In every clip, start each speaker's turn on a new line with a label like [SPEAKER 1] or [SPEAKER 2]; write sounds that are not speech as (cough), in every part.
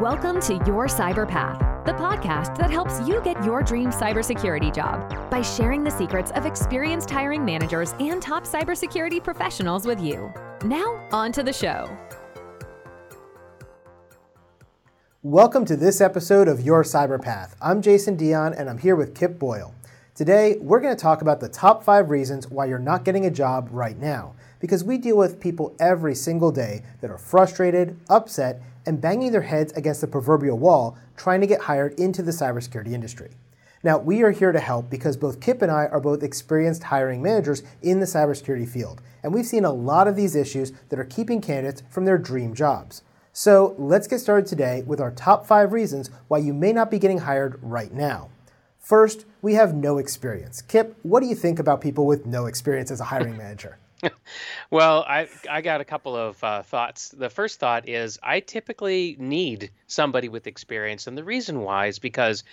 [SPEAKER 1] Welcome to Your Cyber Path, the podcast that helps you get your dream cybersecurity job by sharing the secrets of experienced hiring managers and top cybersecurity professionals with you. Now, on to the show.
[SPEAKER 2] Welcome to this episode of Your Cyber Path. I'm Jason Dion and I'm here with Kip Boyle. Today, we're going to talk about the top five reasons why you're not getting a job right now because we deal with people every single day that are frustrated, upset, and banging their heads against the proverbial wall trying to get hired into the cybersecurity industry. Now, we are here to help because both Kip and I are both experienced hiring managers in the cybersecurity field, and we've seen a lot of these issues that are keeping candidates from their dream jobs. So, let's get started today with our top five reasons why you may not be getting hired right now. First, we have no experience. Kip, what do you think about people with no experience as a hiring manager? (laughs)
[SPEAKER 3] well, I I got a couple of uh, thoughts. The first thought is I typically need somebody with experience, and the reason why is because,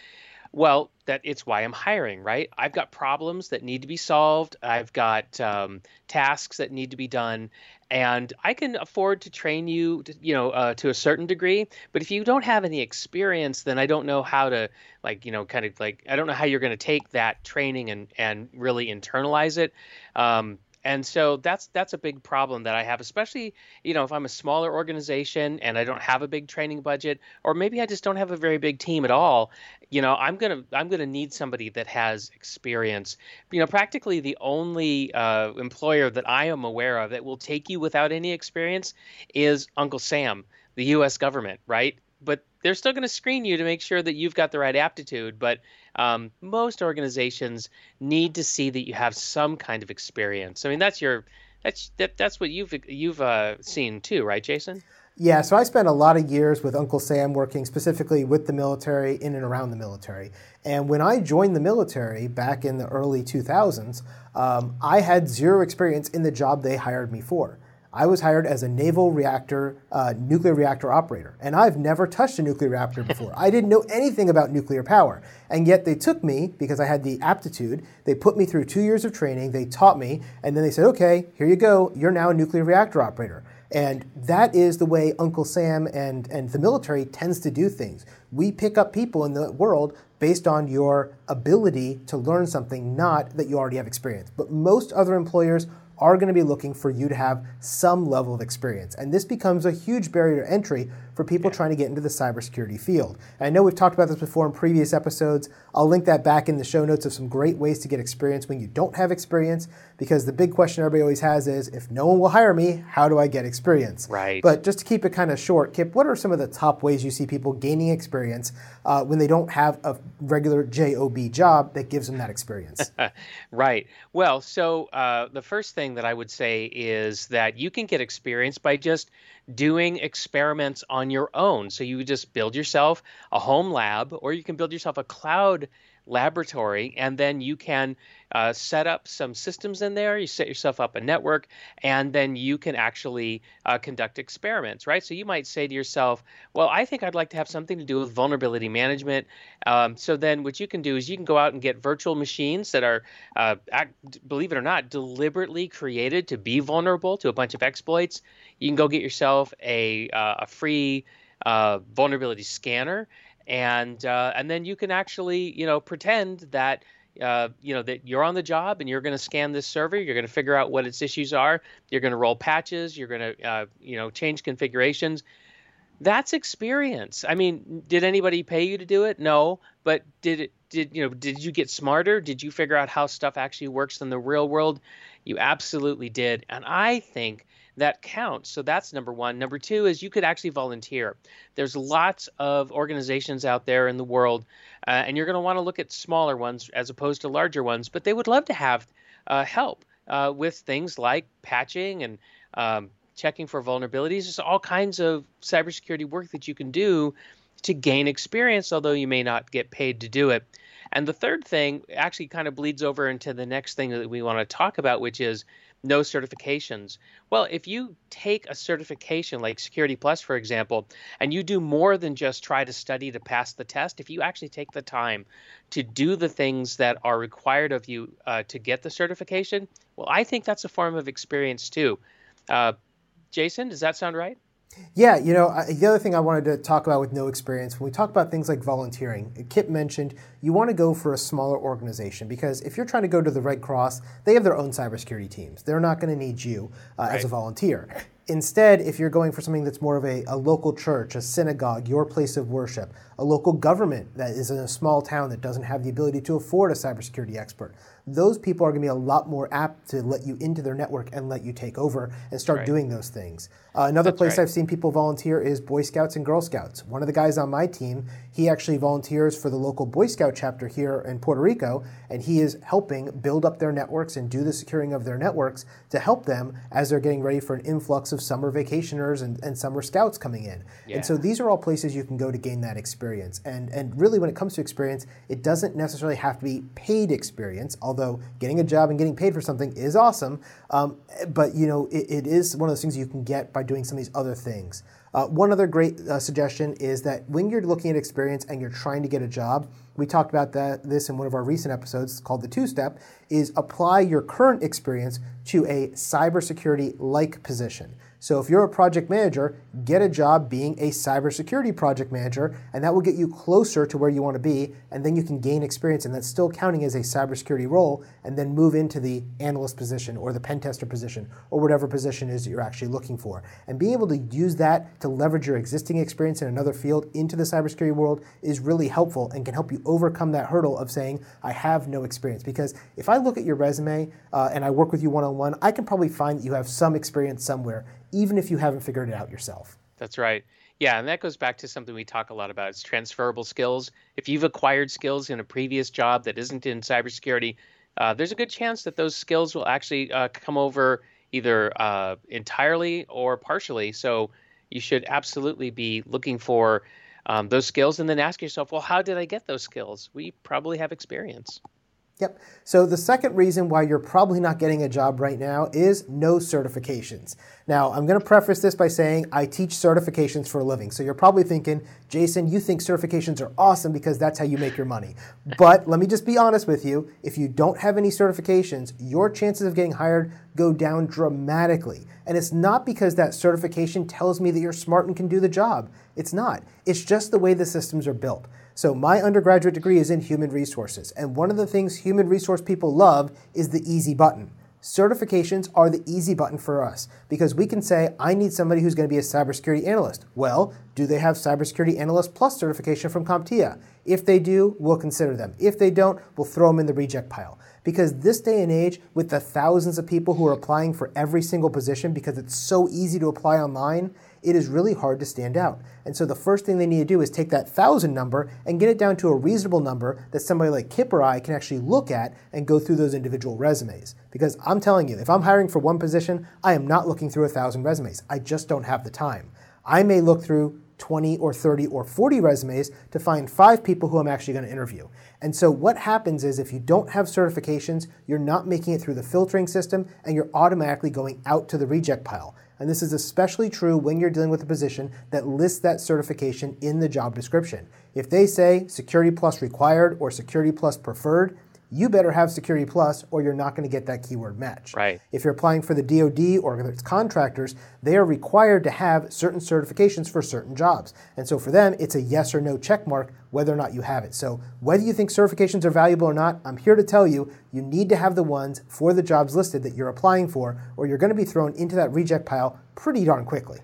[SPEAKER 3] well, that it's why I'm hiring. Right? I've got problems that need to be solved. I've got um, tasks that need to be done, and I can afford to train you, to, you know, uh, to a certain degree. But if you don't have any experience, then I don't know how to, like, you know, kind of like I don't know how you're going to take that training and and really internalize it. Um, and so that's that's a big problem that I have, especially you know if I'm a smaller organization and I don't have a big training budget, or maybe I just don't have a very big team at all. You know, I'm gonna I'm gonna need somebody that has experience. You know, practically the only uh, employer that I am aware of that will take you without any experience is Uncle Sam, the U.S. government, right? But they're still going to screen you to make sure that you've got the right aptitude. But um, most organizations need to see that you have some kind of experience. I mean, that's your that's that, that's what you've you've uh, seen too, right, Jason?
[SPEAKER 2] Yeah, so I spent a lot of years with Uncle Sam working specifically with the military, in and around the military. And when I joined the military back in the early 2000s, um, I had zero experience in the job they hired me for. I was hired as a naval reactor, uh, nuclear reactor operator, and I've never touched a nuclear reactor before. I didn't know anything about nuclear power, and yet they took me because I had the aptitude. They put me through two years of training, they taught me, and then they said, okay, here you go, you're now a nuclear reactor operator. And that is the way Uncle Sam and, and the military tends to do things. We pick up people in the world based on your ability to learn something, not that you already have experience. But most other employers are going to be looking for you to have some level of experience. And this becomes a huge barrier to entry for people yeah. trying to get into the cybersecurity field. And I know we've talked about this before in previous episodes. I'll link that back in the show notes of some great ways to get experience when you don't have experience, because the big question everybody always has is if no one will hire me, how do I get experience?
[SPEAKER 3] Right.
[SPEAKER 2] But just to keep it kind of short, Kip, what are some of the top ways you see people gaining experience uh, when they don't have a regular JOB job that gives them that experience? (laughs)
[SPEAKER 3] right. Well, so uh, the first thing that I would say is that you can get experience by just doing experiments on your own. So you just build yourself a home lab, or you can build yourself a cloud laboratory, and then you can uh, set up some systems in there. You set yourself up a network, and then you can actually uh, conduct experiments, right? So you might say to yourself, "Well, I think I'd like to have something to do with vulnerability management." Um, so then, what you can do is you can go out and get virtual machines that are, uh, act, believe it or not, deliberately created to be vulnerable to a bunch of exploits. You can go get yourself a uh, a free uh, vulnerability scanner and uh, and then you can actually you know pretend that uh, you know that you're on the job and you're going to scan this server you're going to figure out what its issues are you're going to roll patches you're going to uh, you know change configurations. That's experience. I mean did anybody pay you to do it? No. But did it did you know did you get smarter? Did you figure out how stuff actually works in the real world? You absolutely did. And i think that counts. So that's number one. Number two is you could actually volunteer. There's lots of organizations out there in the world, uh, and you're going to want to look at smaller ones as opposed to larger ones, but they would love to have uh, help uh, with things like patching and um, checking for vulnerabilities. There's all kinds of cybersecurity work that you can do to gain experience, although you may not get paid to do it. And the third thing actually kind of bleeds over into the next thing that we want to talk about, which is no certifications. Well, if you take a certification like Security Plus, for example, and you do more than just try to study to pass the test, if you actually take the time to do the things that are required of you uh, to get the certification, well, I think that's a form of experience too. Uh, Jason, does that sound right?
[SPEAKER 2] Yeah, you know, the other thing I wanted to talk about with no experience, when we talk about things like volunteering, Kip mentioned you want to go for a smaller organization because if you're trying to go to the Red Cross, they have their own cybersecurity teams. They're not going to need you uh, right. as a volunteer. Instead, if you're going for something that's more of a, a local church, a synagogue, your place of worship, a local government that is in a small town that doesn't have the ability to afford a cybersecurity expert, those people are going to be a lot more apt to let you into their network and let you take over and start right. doing those things. Uh, another That's place right. I've seen people volunteer is Boy Scouts and Girl Scouts. One of the guys on my team, he actually volunteers for the local Boy Scout chapter here in Puerto Rico, and he is helping build up their networks and do the securing of their networks to help them as they're getting ready for an influx of summer vacationers and, and summer scouts coming in. Yeah. And so these are all places you can go to gain that experience. And, and really, when it comes to experience, it doesn't necessarily have to be paid experience, although getting a job and getting paid for something is awesome. Um, but you know, it, it is one of those things you can get by doing some of these other things. Uh, one other great uh, suggestion is that when you're looking at experience and you're trying to get a job, we talked about that this in one of our recent episodes called the two step, is apply your current experience to a cybersecurity like position. So if you're a project manager, get a job being a cybersecurity project manager, and that will get you closer to where you want to be, and then you can gain experience, and that's still counting as a cybersecurity role, and then move into the analyst position or the pen tester position or whatever position is that you're actually looking for. And being able to use that to leverage your existing experience in another field into the cybersecurity world is really helpful and can help you overcome that hurdle of saying, I have no experience. Because if I look at your resume uh, and I work with you one on one, I can probably find that you have some experience somewhere even if you haven't figured it out yourself.
[SPEAKER 3] That's right. Yeah, and that goes back to something we talk a lot about. It's transferable skills. If you've acquired skills in a previous job that isn't in cybersecurity, uh, there's a good chance that those skills will actually uh, come over either uh, entirely or partially. So you should absolutely be looking for um, those skills and then ask yourself, well, how did I get those skills? We probably have experience.
[SPEAKER 2] Yep. So the second reason why you're probably not getting a job right now is no certifications. Now, I'm going to preface this by saying I teach certifications for a living. So you're probably thinking, Jason, you think certifications are awesome because that's how you make your money. (laughs) But let me just be honest with you. If you don't have any certifications, your chances of getting hired go down dramatically. And it's not because that certification tells me that you're smart and can do the job. It's not. It's just the way the systems are built. So, my undergraduate degree is in human resources, and one of the things human resource people love is the easy button. Certifications are the easy button for us because we can say, I need somebody who's going to be a cybersecurity analyst. Well, do they have cybersecurity analyst plus certification from CompTIA? If they do, we'll consider them. If they don't, we'll throw them in the reject pile. Because this day and age, with the thousands of people who are applying for every single position because it's so easy to apply online, it is really hard to stand out. And so the first thing they need to do is take that thousand number and get it down to a reasonable number that somebody like Kip or I can actually look at and go through those individual resumes. Because I'm telling you, if I'm hiring for one position, I am not looking through a thousand resumes. I just don't have the time. I may look through 20 or 30 or 40 resumes to find five people who I'm actually going to interview. And so what happens is if you don't have certifications, you're not making it through the filtering system and you're automatically going out to the reject pile. And this is especially true when you're dealing with a position that lists that certification in the job description. If they say Security Plus required or Security Plus preferred, you better have Security Plus or you're not going to get that keyword match.
[SPEAKER 3] Right.
[SPEAKER 2] If you're applying for the DoD or it's contractors, they are required to have certain certifications for certain jobs. And so for them, it's a yes or no check mark whether or not you have it. So whether you think certifications are valuable or not, I'm here to tell you, you need to have the ones for the jobs listed that you're applying for or you're going to be thrown into that reject pile pretty darn quickly.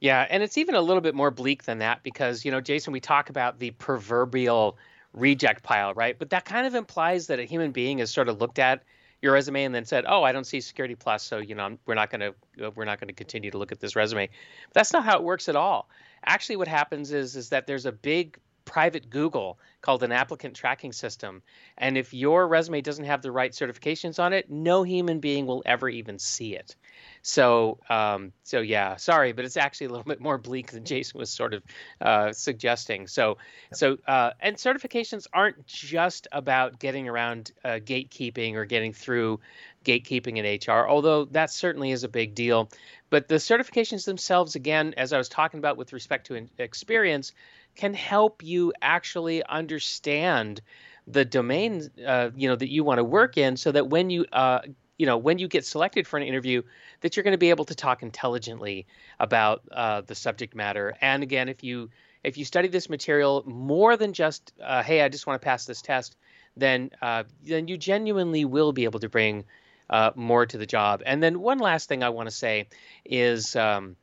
[SPEAKER 3] Yeah, and it's even a little bit more bleak than that because, you know, Jason, we talk about the proverbial reject pile, right? But that kind of implies that a human being has sort of looked at your resume and then said, "Oh, I don't see security plus, so you know we're not going to uh, we're not going to continue to look at this resume." But that's not how it works at all. Actually, what happens is is that there's a big private Google called an applicant tracking system, and if your resume doesn't have the right certifications on it, no human being will ever even see it. So, um, so yeah, sorry, but it's actually a little bit more bleak than Jason was sort of uh, suggesting. So, so uh, and certifications aren't just about getting around uh, gatekeeping or getting through gatekeeping in HR, although that certainly is a big deal. But the certifications themselves, again, as I was talking about with respect to experience, can help you actually understand the domain uh, you know that you want to work in so that when you uh, you know when you get selected for an interview that you're going to be able to talk intelligently about uh, the subject matter. And again if you if you study this material more than just uh, hey i just want to pass this test then uh, then you genuinely will be able to bring uh, more to the job. And then one last thing i want to say is um,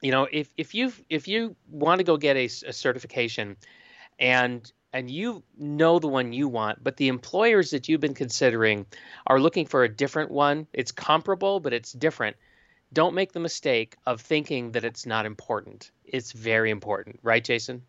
[SPEAKER 3] you know if if you if you want to go get a, a certification and and you know the one you want, but the employers that you've been considering are looking for a different one. It's comparable, but it's different. Don't make the mistake of thinking that it's not important. It's very important, right, Jason?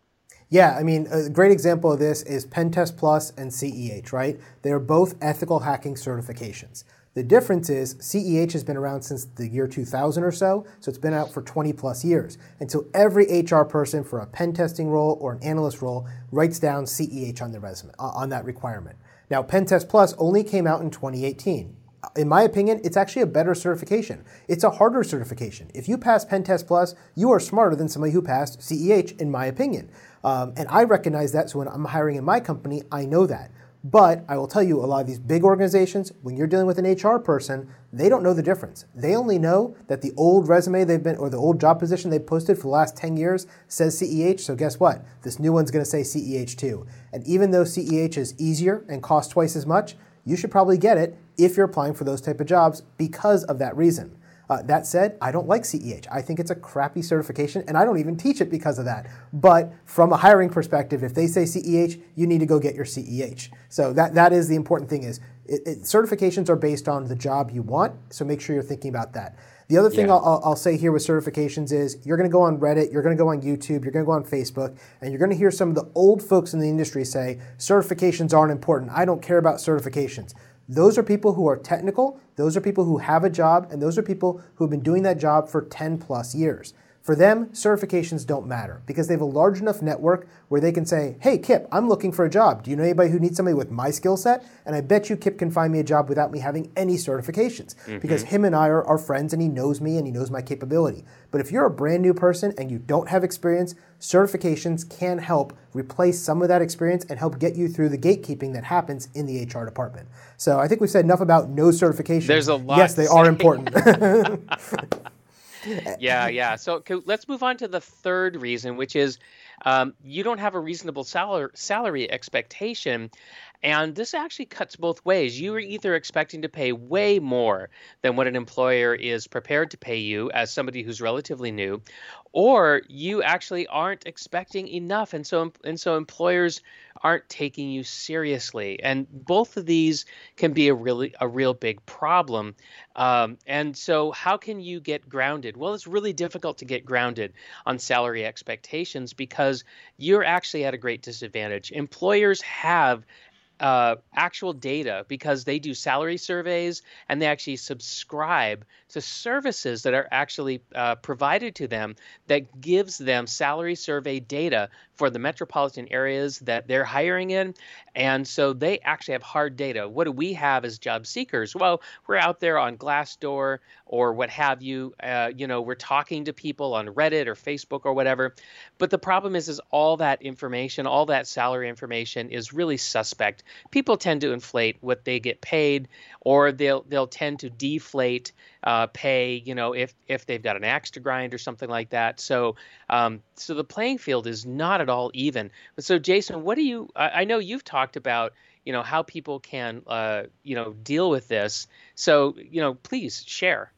[SPEAKER 2] Yeah, I mean, a great example of this is Pentest Plus and CEH, right? They are both ethical hacking certifications. The difference is CEH has been around since the year 2000 or so, so it's been out for 20 plus years. And so every HR person for a pen testing role or an analyst role writes down CEH on their resume, on that requirement. Now, Pentest Plus only came out in 2018. In my opinion, it's actually a better certification. It's a harder certification. If you pass Pentest Plus, you are smarter than somebody who passed CEH, in my opinion. Um, and I recognize that, so when I'm hiring in my company, I know that. But I will tell you, a lot of these big organizations, when you're dealing with an HR person, they don't know the difference. They only know that the old resume they've been, or the old job position they've posted for the last 10 years says CEH. So guess what? This new one's to say CEH too. And even though CEH is easier and costs twice as much, you should probably get it if you're applying for those type of jobs because of that reason. Uh, that said, I don't like CEH. I think it's a crappy certification, and I don't even teach it because of that. But from a hiring perspective, if they say CEH, you need to go get your CEH. So that, that is the important thing is it, it, certifications are based on the job you want, so make sure you're thinking about that. The other thing yeah. I'll, I'll, say here with certifications is you're going to go on Reddit, you're going to go on YouTube, you're going to go on Facebook, and you're going to hear some of the old folks in the industry say certifications aren't important. I don't care about certifications. Those are people who are technical, those are people who have a job, and those are people who have been doing that job for 10 plus years. For them, certifications don't matter because they have a large enough network where they can say, Hey, Kip, I'm looking for a job. Do you know anybody who needs somebody with my skill set? And I bet you Kip can find me a job without me having any certifications mm-hmm. because him and I are, are friends and he knows me and he knows my capability. But if you're a brand new person and you don't have experience, certifications can help replace some of that experience and help get you through the gatekeeping that happens in the HR department. So I think we've said enough about no certifications.
[SPEAKER 3] There's a lot.
[SPEAKER 2] Yes, they are important. (laughs) (laughs)
[SPEAKER 3] yeah, yeah. So let's move on to the third reason, which is um, you don't have a reasonable salary, salary expectation. And this actually cuts both ways. You are either expecting to pay way more than what an employer is prepared to pay you as somebody who's relatively new, or you actually aren't expecting enough and so and so employers aren't taking you seriously. And both of these can be a really a real big problem. Um, and so how can you get grounded? Well it's really difficult to get grounded on salary expectations because you're actually at a great disadvantage. Employers have uh, actual data because they do salary surveys and they actually subscribe to services that are actually uh, provided to them that gives them salary survey data for the metropolitan areas that they're hiring in. And so they actually have hard data. What do we have as job seekers? Well, we're out there on Glassdoor or what have you. Uh, you know, we're talking to people on Reddit or Facebook or whatever. But the problem is, is all that information, all that salary information is really suspect. People tend to inflate what they get paid, or they'll they'll tend to deflate uh, pay, you know, if if they've got an axe to grind or something like that. So um, so the playing field is not at all even. So Jason, what do you? I, I know you've talked about you know how people can uh, you know deal with this. So you know, please share.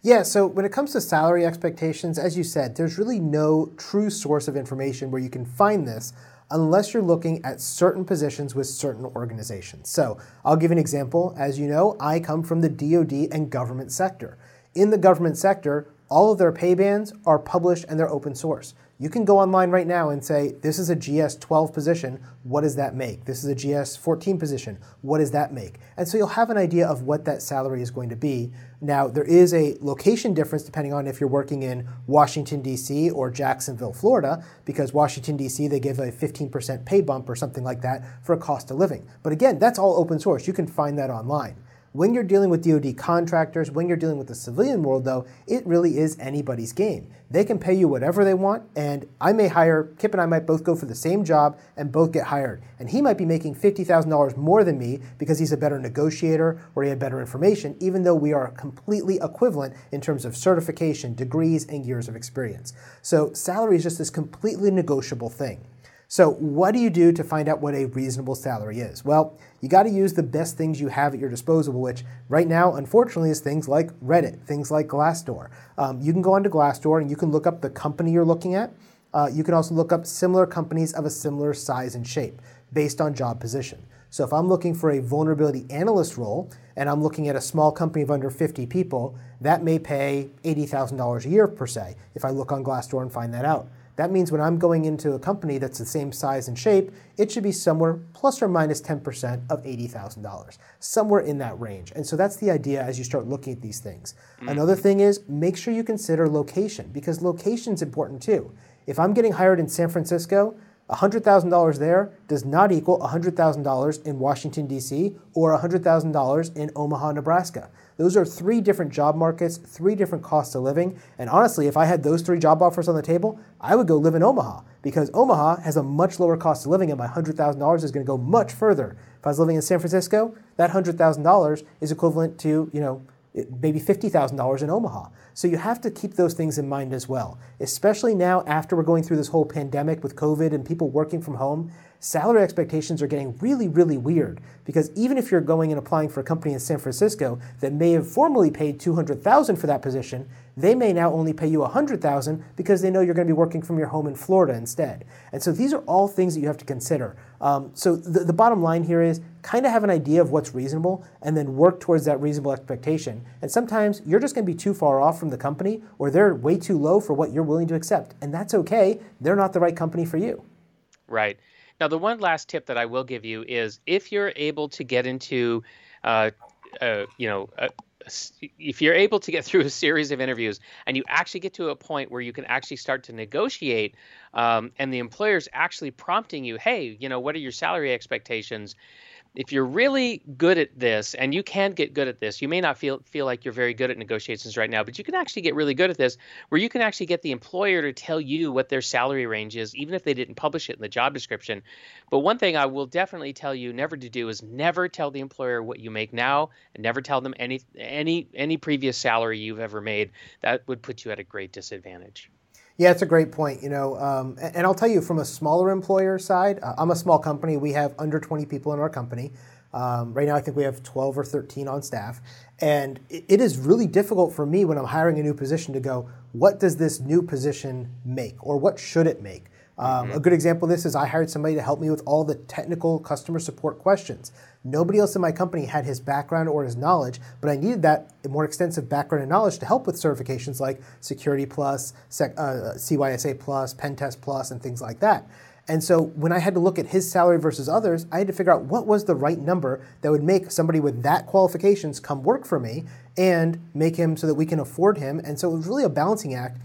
[SPEAKER 2] Yeah, so when it comes to salary expectations, as you said, there's really no true source of information where you can find this unless you're looking at certain positions with certain organizations. So I'll give an example. As you know, I come from the DoD and government sector. In the government sector, all of their pay bands are published and they're open source. You can go online right now and say, this is a GS 12 position, what does that make? This is a GS 14 position, what does that make? And so you'll have an idea of what that salary is going to be. Now, there is a location difference depending on if you're working in Washington, D.C. or Jacksonville, Florida, because Washington, D.C., they give a 15% pay bump or something like that for a cost of living. But again, that's all open source. You can find that online. When you're dealing with DoD contractors, when you're dealing with the civilian world, though, it really is anybody's game. They can pay you whatever they want, and I may hire, Kip and I might both go for the same job and both get hired. And he might be making $50,000 more than me because he's a better negotiator or he had better information, even though we are completely equivalent in terms of certification, degrees, and years of experience. So salary is just this completely negotiable thing. So, what do you do to find out what a reasonable salary is? Well, you got to use the best things you have at your disposal, which right now, unfortunately, is things like Reddit, things like Glassdoor. Um, you can go onto Glassdoor and you can look up the company you're looking at. Uh, you can also look up similar companies of a similar size and shape based on job position. So, if I'm looking for a vulnerability analyst role and I'm looking at a small company of under 50 people, that may pay $80,000 a year per se if I look on Glassdoor and find that out. That means when I'm going into a company that's the same size and shape, it should be somewhere plus or minus 10% of $80,000, somewhere in that range. And so that's the idea as you start looking at these things. Mm-hmm. Another thing is make sure you consider location because location is important too. If I'm getting hired in San Francisco, $100,000 there does not equal $100,000 in Washington, D.C., or $100,000 in Omaha, Nebraska. Those are three different job markets, three different costs of living. And honestly, if I had those three job offers on the table, I would go live in Omaha because Omaha has a much lower cost of living and my $100,000 is going to go much further. If I was living in San Francisco, that $100,000 is equivalent to, you know, maybe $50,000 in Omaha. So you have to keep those things in mind as well, especially now after we're going through this whole pandemic with COVID and people working from home salary expectations are getting really, really weird because even if you're going and applying for a company in San Francisco that may have formerly paid 200,000 for that position, they may now only pay you 100,000 because they know you're going to be working from your home in Florida instead. And so these are all things that you have to consider. Um, so the, the bottom line here is kind of have an idea of what's reasonable and then work towards that reasonable expectation. And sometimes you're just going to be too far off from the company or they're way too low for what you're willing to accept. And that's okay. They're not the right company for you.
[SPEAKER 3] Right. Now, the one last tip that I will give you is if you're able to get into, uh, uh, you know, if you're able to get (laughs) through a series of interviews and you actually get to a point where you can actually start to negotiate um, and the employer's actually prompting you hey you know what are your salary expectations if you're really good at this and you can get good at this you may not feel feel like you're very good at negotiations right now but you can actually get really good at this where you can actually get the employer to tell you what their salary range is even if they didn't publish it in the job description. But one thing i will definitely tell you never to do is never tell the employer what you make now and never tell them any any any previous salary you've ever made. That would put you at a great disadvantage
[SPEAKER 2] yeah, it's a great point. You know, um, and, I'll tell you from a smaller employer side, uh, I'm a small company. We have under 20 people in our company. Um, right now, I think we have 12 or 13 on staff. And it, it is really difficult for me when I'm hiring a new position to go, what does this new position make or what should it make? Um, mm-hmm. A good example of this is I hired somebody to help me with all the technical customer support questions. Nobody else in my company had his background or his knowledge, but I needed that more extensive background and knowledge to help with certifications like Security Plus, uh, CYSA Plus, Pen Test Plus, and things like that. And so when I had to look at his salary versus others, I had to figure out what was the right number that would make somebody with that qualifications come work for me and make him so that we can afford him. And so it was really a balancing act.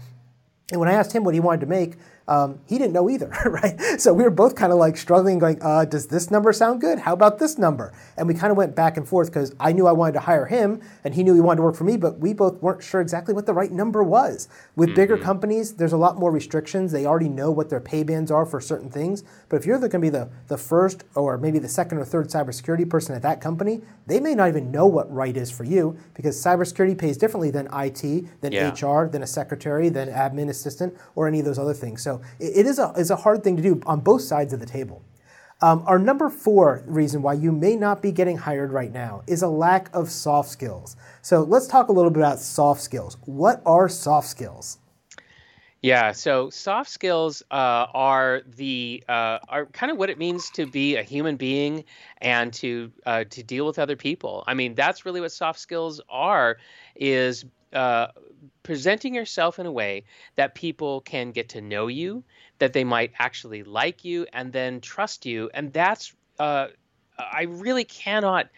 [SPEAKER 2] And when I asked him what he wanted to make, um, he didn't know either, (laughs) right? So we were both kind of like struggling, going, uh, does this number sound good? How about this number? And we kind of went back and forth because I knew I wanted to hire him and he knew he wanted to work for me, but we both weren't sure exactly what the right number was. With mm-hmm. bigger companies, there's a lot more restrictions. They already know what their pay bands are for certain things. But if you're going to be the, the first or maybe the second or third cybersecurity person at that company, they may not even know what right is for you because cybersecurity pays differently than IT, than yeah. HR, than a secretary, than admin assistant, or any of those other things. So it is a, is a hard thing to do on both sides of the table. Um, our number four reason why you may not be getting hired right now is a lack of soft skills. So let's talk a little bit about soft skills. What are soft skills?
[SPEAKER 3] Yeah, so soft skills uh, are the uh, are kind of what it means to be a human being and to uh, to deal with other people. I mean, that's really what soft skills are. Is uh, presenting yourself in a way that people can get to know you, that they might actually like you, and then trust you. And that's, uh, I really cannot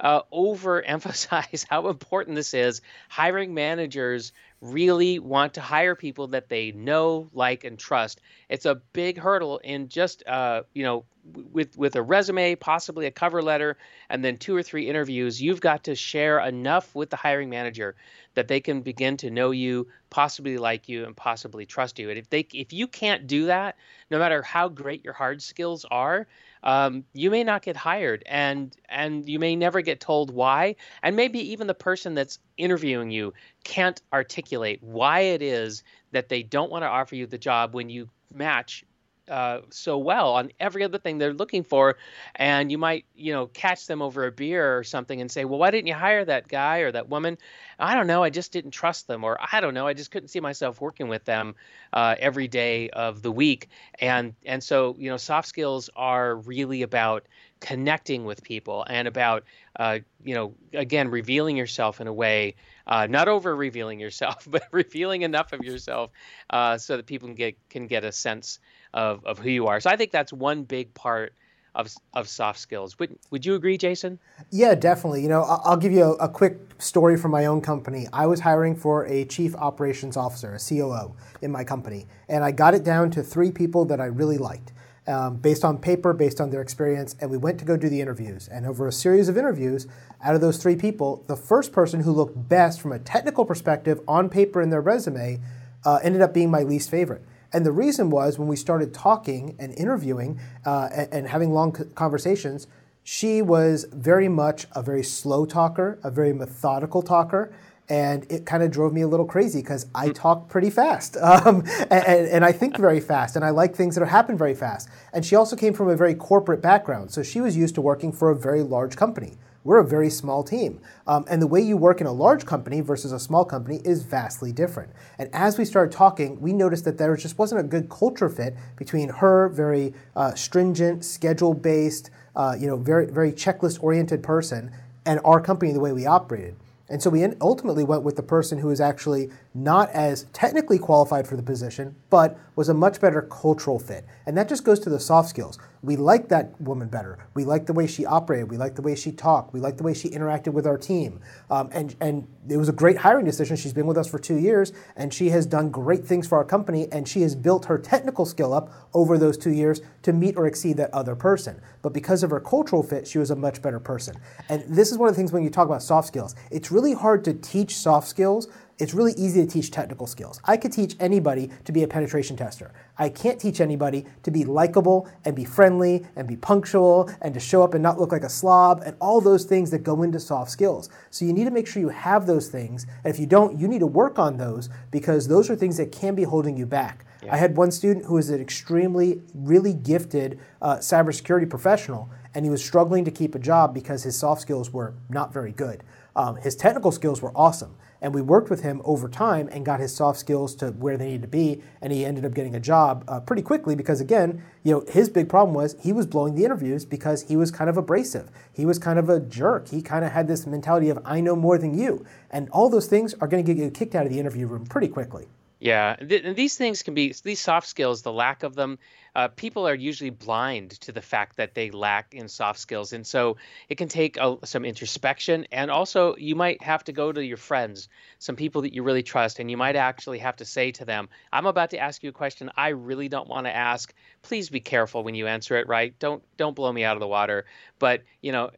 [SPEAKER 3] uh, overemphasize (laughs) how important this is. Hiring managers really want to hire people that they know, like, and trust. It's a big hurdle in just, uh, you know, with with a resume, possibly a cover letter, and then two or three interviews. You've got to share enough with the hiring manager that they can begin to know you, possibly like you, and possibly trust you. And if they if you can't do that, no matter how great your hard skills are, um, you may not get hired and and you may never get told why and maybe even the person that's interviewing you can't articulate why it is that they don't want to offer you the job when you match uh, so well on every other thing they're looking for and you might you know catch them over a beer or something and say well why didn't you hire that guy or that woman? I don't know i just didn't trust them or i don't know i just couldn't see myself working with them uh, every day of the week and and so you know soft skills are really about connecting with people and about uh, you know again revealing yourself in a way uh, not over revealing yourself (laughs) but revealing enough of yourself uh, so that people can get can get a sense of, of who you are. So I think that's one big part of, of soft skills. Would, would you agree, Jason?
[SPEAKER 2] Yeah, definitely. You know, I'll give you a, a, quick story from my own company. I was hiring for a chief operations officer, a COO, in my company, and I got it down to three people that I really liked. Um, based on paper, based on their experience, and we went to go do the interviews. And over a series of interviews, out of those three people, the first person who looked best from a technical perspective on paper in their resume uh, ended up being my least favorite. And the reason was when we started talking and interviewing uh, and, and, having long conversations, she was very much a very slow talker, a very methodical talker. And it kind of drove me a little crazy because I mm. talk pretty fast (laughs) um, and, and I think very fast and I like things that happen very fast. And she also came from a very corporate background. So she was used to working for a very large company. We're a very small team. Um, and the way you work in a large company versus a small company is vastly different. And as we started talking, we noticed that there just wasn't a good culture fit between her, very uh, stringent, schedule based, uh, you know, very, very checklist oriented person, and our company, the way we operated. And so we ultimately went with the person who was actually not as technically qualified for the position, but was a much better cultural fit. And that just goes to the soft skills. We liked that woman better. We liked the way she operated. We liked the way she talked. We liked the way she interacted with our team. Um, and, and it was a great hiring decision. She's been with us for two years, and she has done great things for our company, and she has built her technical skill up over those two years to meet or exceed that other person. But because of her cultural fit, she was a much better person. And this is one of the things when you talk about soft skills. It's really hard to teach soft skills it's really easy to teach technical skills. I could teach anybody to be a penetration tester. I can't teach anybody to be likable and be friendly and be punctual and to show up and not look like a slob and all those things that go into soft skills. So you need to make sure you have those things. And if you don't, you need to work on those because those are things that can be holding you back. Yeah. I had one student who was an extremely, really gifted uh, cybersecurity professional, and he was struggling to keep a job because his soft skills were not very good. Um, his technical skills were awesome. And we worked with him over time and got his soft skills to where they needed to be. And he ended up getting a job uh, pretty quickly because, again, you know, his big problem was he was blowing the interviews because he was kind of abrasive. He was kind of a jerk. He kind of had this mentality of, I know more than you. And all those things are going to get you kicked out of the interview room pretty quickly.
[SPEAKER 3] Yeah, th- these things can be these soft skills. The lack of them, uh, people are usually blind to the fact that they lack in soft skills, and so it can take a, some introspection. And also, you might have to go to your friends, some people that you really trust, and you might actually have to say to them, "I'm about to ask you a question I really don't want to ask. Please be careful when you answer it. Right? Don't don't blow me out of the water. But you know."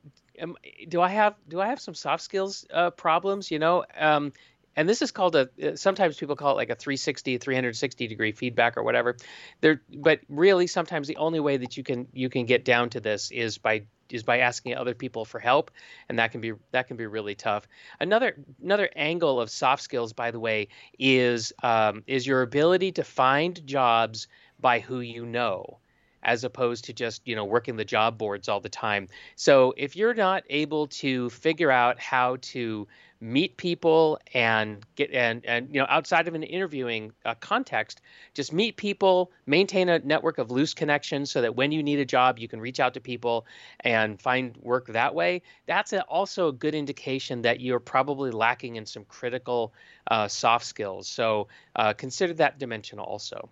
[SPEAKER 3] do I have do I have some soft skills uh, problems? You know, um, and this is called a uh, sometimes people call it like a 360 360 degree feedback or whatever. There but really sometimes the only way that you can you can get down to this is by is by asking other people for help. And that can be that can be really tough. Another another angle of soft skills by the way is um, is your ability to find jobs by who you know as opposed to just you know working the job boards all the time. So if you're not able to figure out how to meet people and get and and you know outside of an interviewing uh, context just meet people maintain a network of loose connections so that when you need a job you can reach out to people and find work that way. That's a, also a good indication that you're probably lacking in some critical uh, soft skills. So uh, consider that dimension also.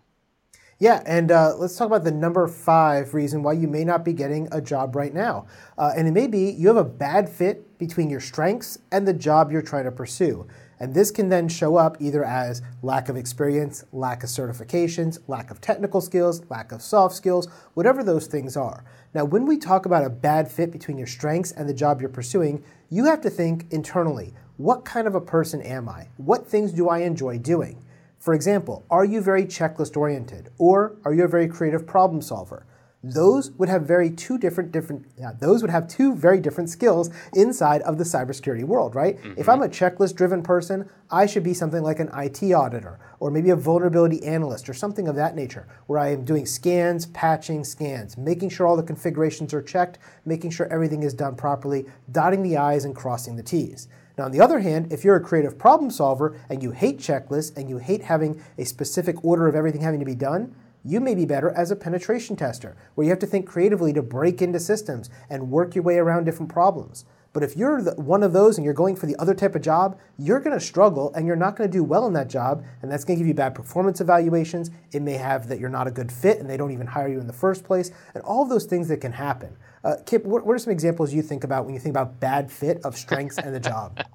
[SPEAKER 2] Yeah, and uh, let's talk about the number five reason why you may not be getting a job right now. Uh, and it may be you have a bad fit between your strengths and the job you're trying to pursue. And this can then show up either as lack of experience, lack of certifications, lack of technical skills, lack of soft skills, whatever those things are. Now, when we talk about a bad fit between your strengths and the job you're pursuing, you have to think internally what kind of a person am I? What things do I enjoy doing? For example, are you very checklist oriented or are you a very creative problem solver? Those would have very two different different yeah, those would have two very different skills inside of the cybersecurity world, right? Mm-hmm. If I'm a checklist driven person, I should be something like an IT auditor or maybe a vulnerability analyst or something of that nature, where I am doing scans, patching scans, making sure all the configurations are checked, making sure everything is done properly, dotting the I's and crossing the T's. Now, on the other hand, if you're a creative problem solver and you hate checklists and you hate having a specific order of everything having to be done, you may be better as a penetration tester, where you have to think creatively to break into systems and work your way around different problems. But if you're the, one of those and you're going for the other type of job, you're going to struggle and you're not going to do well in that job, and that's going to give you bad performance evaluations. It may have that you're not a good fit and they don't even hire you in the first place, and all of those things that can happen. Uh, Kip, what, what, are some examples you think about when you think about bad fit of strengths and the job? (laughs)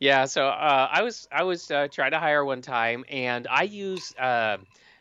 [SPEAKER 3] Yeah, so uh, I was I was uh, trying to hire one time, and I use uh,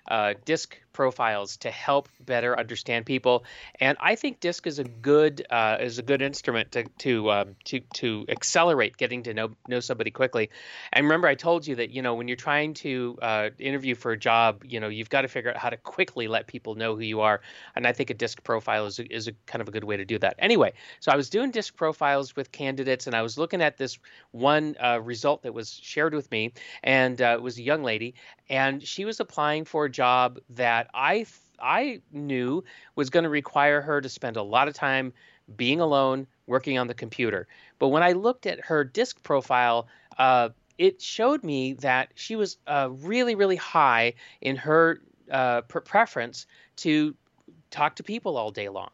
[SPEAKER 3] uh, DISC profiles to help better understand people. And I think DISC is a good uh, is a good instrument to to um, to to accelerate getting to know know somebody quickly. And remember, I told you that you know when you're trying to uh, interview for a job, you know you've got to figure out how to quickly let people know who you are. And I think a DISC profile is a, is a kind of a good way to do that. Anyway, so I was doing DISC profiles with candidates, and I was looking at this one uh, result that was shared with me, and uh, it was a young lady, and she was applying for a job that I I knew was going to require her to spend a lot of time being alone working on the computer. But when I looked at her DISC profile, uh, it showed me that she was uh, really, really high in her uh, preference to talk to people all day long.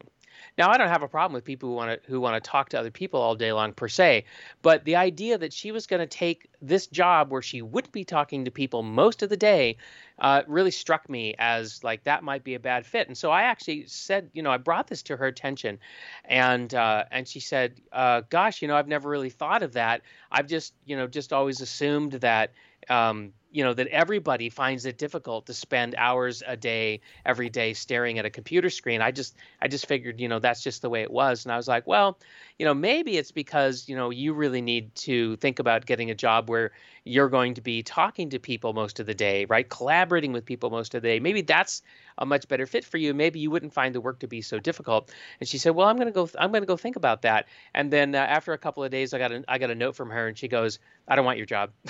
[SPEAKER 3] Now, I don't have a problem with people who want to who want to talk to other people all day long per se, but the idea that she was going to take this job where she wouldn't be talking to people most of the day uh, really struck me as like that might be a bad fit. And so I actually said, you know, I brought this to her attention, and uh, and she said, uh, "Gosh, you know, I've never really thought of that. I've just, you know, just always assumed that." Um, you know that everybody finds it difficult to spend hours a day every day staring at a computer screen. I just i just figured you know that's just the way it was. And i was like well you know maybe it's because you know you really need to think about getting a job where you're going to be talking to people most of the day right? Collaborating with people most of the day. Maybe that's a much better fit for you. Maybe you wouldn't find the work to be so difficult. And she said well i'm going to go i'm going to go think about that. And then uh, after a couple of days i got a i got a note from her and she goes i don't want your job. (laughs)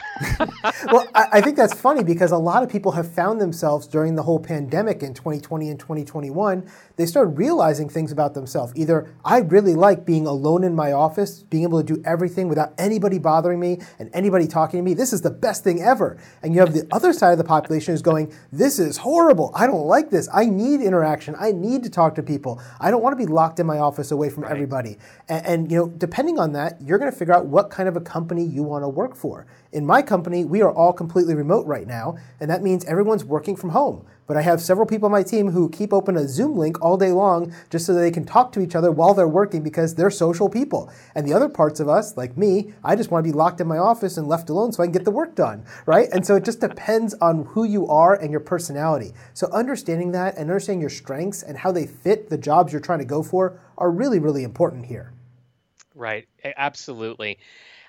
[SPEAKER 2] Well I, I think think that's funny because a lot of people have found themselves during the whole pandemic in 2020 and 2021, they started realizing things about themselves. Either I really like being alone in my office, being able to do everything without anybody bothering me and anybody talking to me. This is the best thing ever. And you have the other side of the population who's going, this is horrible. I don't like this. I need interaction. I need to talk to people. I don't want to be locked in my office away from right. everybody. And, and you know, depending on that, you're going to figure out what kind of a company you want to work for. In my company, we are all completely remote right now, and that means everyone's working from home. But I have several people on my team who keep open a Zoom link all day long just so they can talk to each other while they're working because they're social people. And the other parts of us, like me, I just want to be locked in my office and left alone so I can get the work done, right? And so it just depends on who you are and your personality. So understanding that and understanding your strengths and how they fit the jobs you're trying to go for are really, really important here.
[SPEAKER 3] Right, absolutely.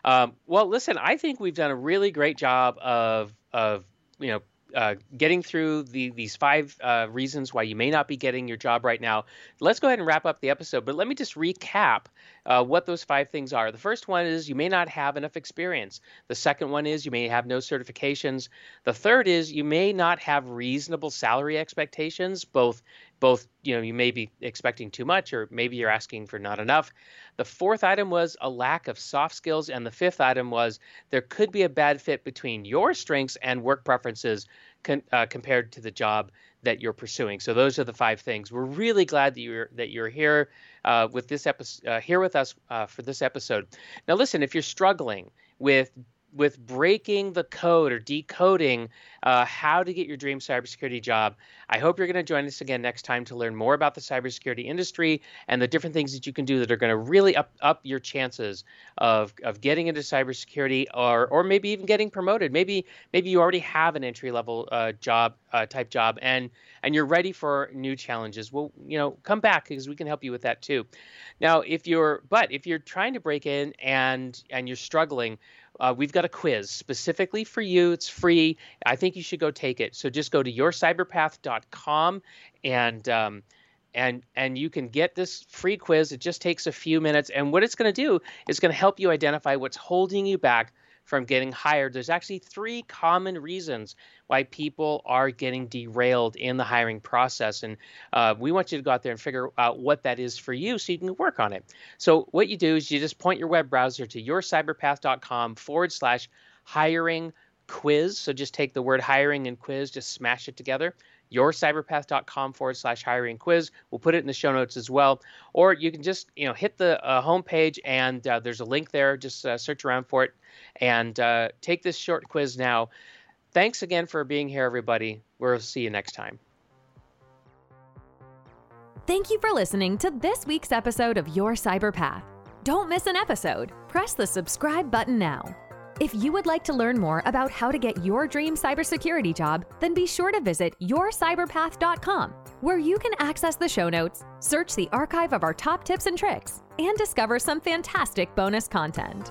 [SPEAKER 3] Um, well, listen, I think we've done a really great job of of you know uh, getting through the, these five uh, reasons why you may not be getting your job right now. Let's go ahead and wrap up the episode, but let me just recap uh, what those five things are. The first one is you may not have enough experience. The second one is you may have no certifications. The third is you may not have reasonable salary expectations, both both you know you may be expecting too much or maybe you're asking for not enough. The fourth item was a lack of soft skills and the fifth item was there could be a bad fit between your strengths and work preferences con- uh, compared to the job that you're pursuing. So those are the five things. We're really glad that you're that you're here uh, with this episode uh, here with us uh, for this episode. Now listen if you're struggling with with breaking the code or decoding uh, how to get your dream cybersecurity job. I hope you're going to join us again next time to learn more about the cybersecurity industry and the different things that you can do that are going to really up up your chances of of getting into cybersecurity or or maybe even getting promoted. Maybe maybe you already have an entry level uh, job uh, type job and and you're ready for new challenges. Well, you know, come back because we can help you with that too. Now, if you're but if you're trying to break in and and you're struggling uh, we've got a quiz specifically for you. It's free. I think you should go take it. So just go to yourcyberpath.com and um, and and you can get this free quiz. It just takes a few minutes, and what it's going to do is going to help you identify what's holding you back from getting hired. There's actually three common reasons why people are getting derailed in the hiring process. And uh, we want you to go out there and figure out what that is for you so you can work on it. So, what you do is you just point your web browser to yourcyberpath.com forward slash hiring quiz. So, just take the word hiring and quiz, just smash it together yourcyberpath.com forward slash hiring quiz. We'll put it in the show notes as well. Or you can just, you know, hit the uh, homepage and uh, there's a link there. Just uh, search around for it and uh, take this short quiz now. Thanks again for being here, everybody. We'll see you next time.
[SPEAKER 1] Thank you for listening to this week's episode of Your Cyber Path. Don't miss an episode. Press the subscribe button now. If you would like to learn more about how to get your dream cybersecurity job, then be sure to visit yourcyberpath.com, where you can access the show notes, search the archive of our top tips and tricks, and discover some fantastic bonus content.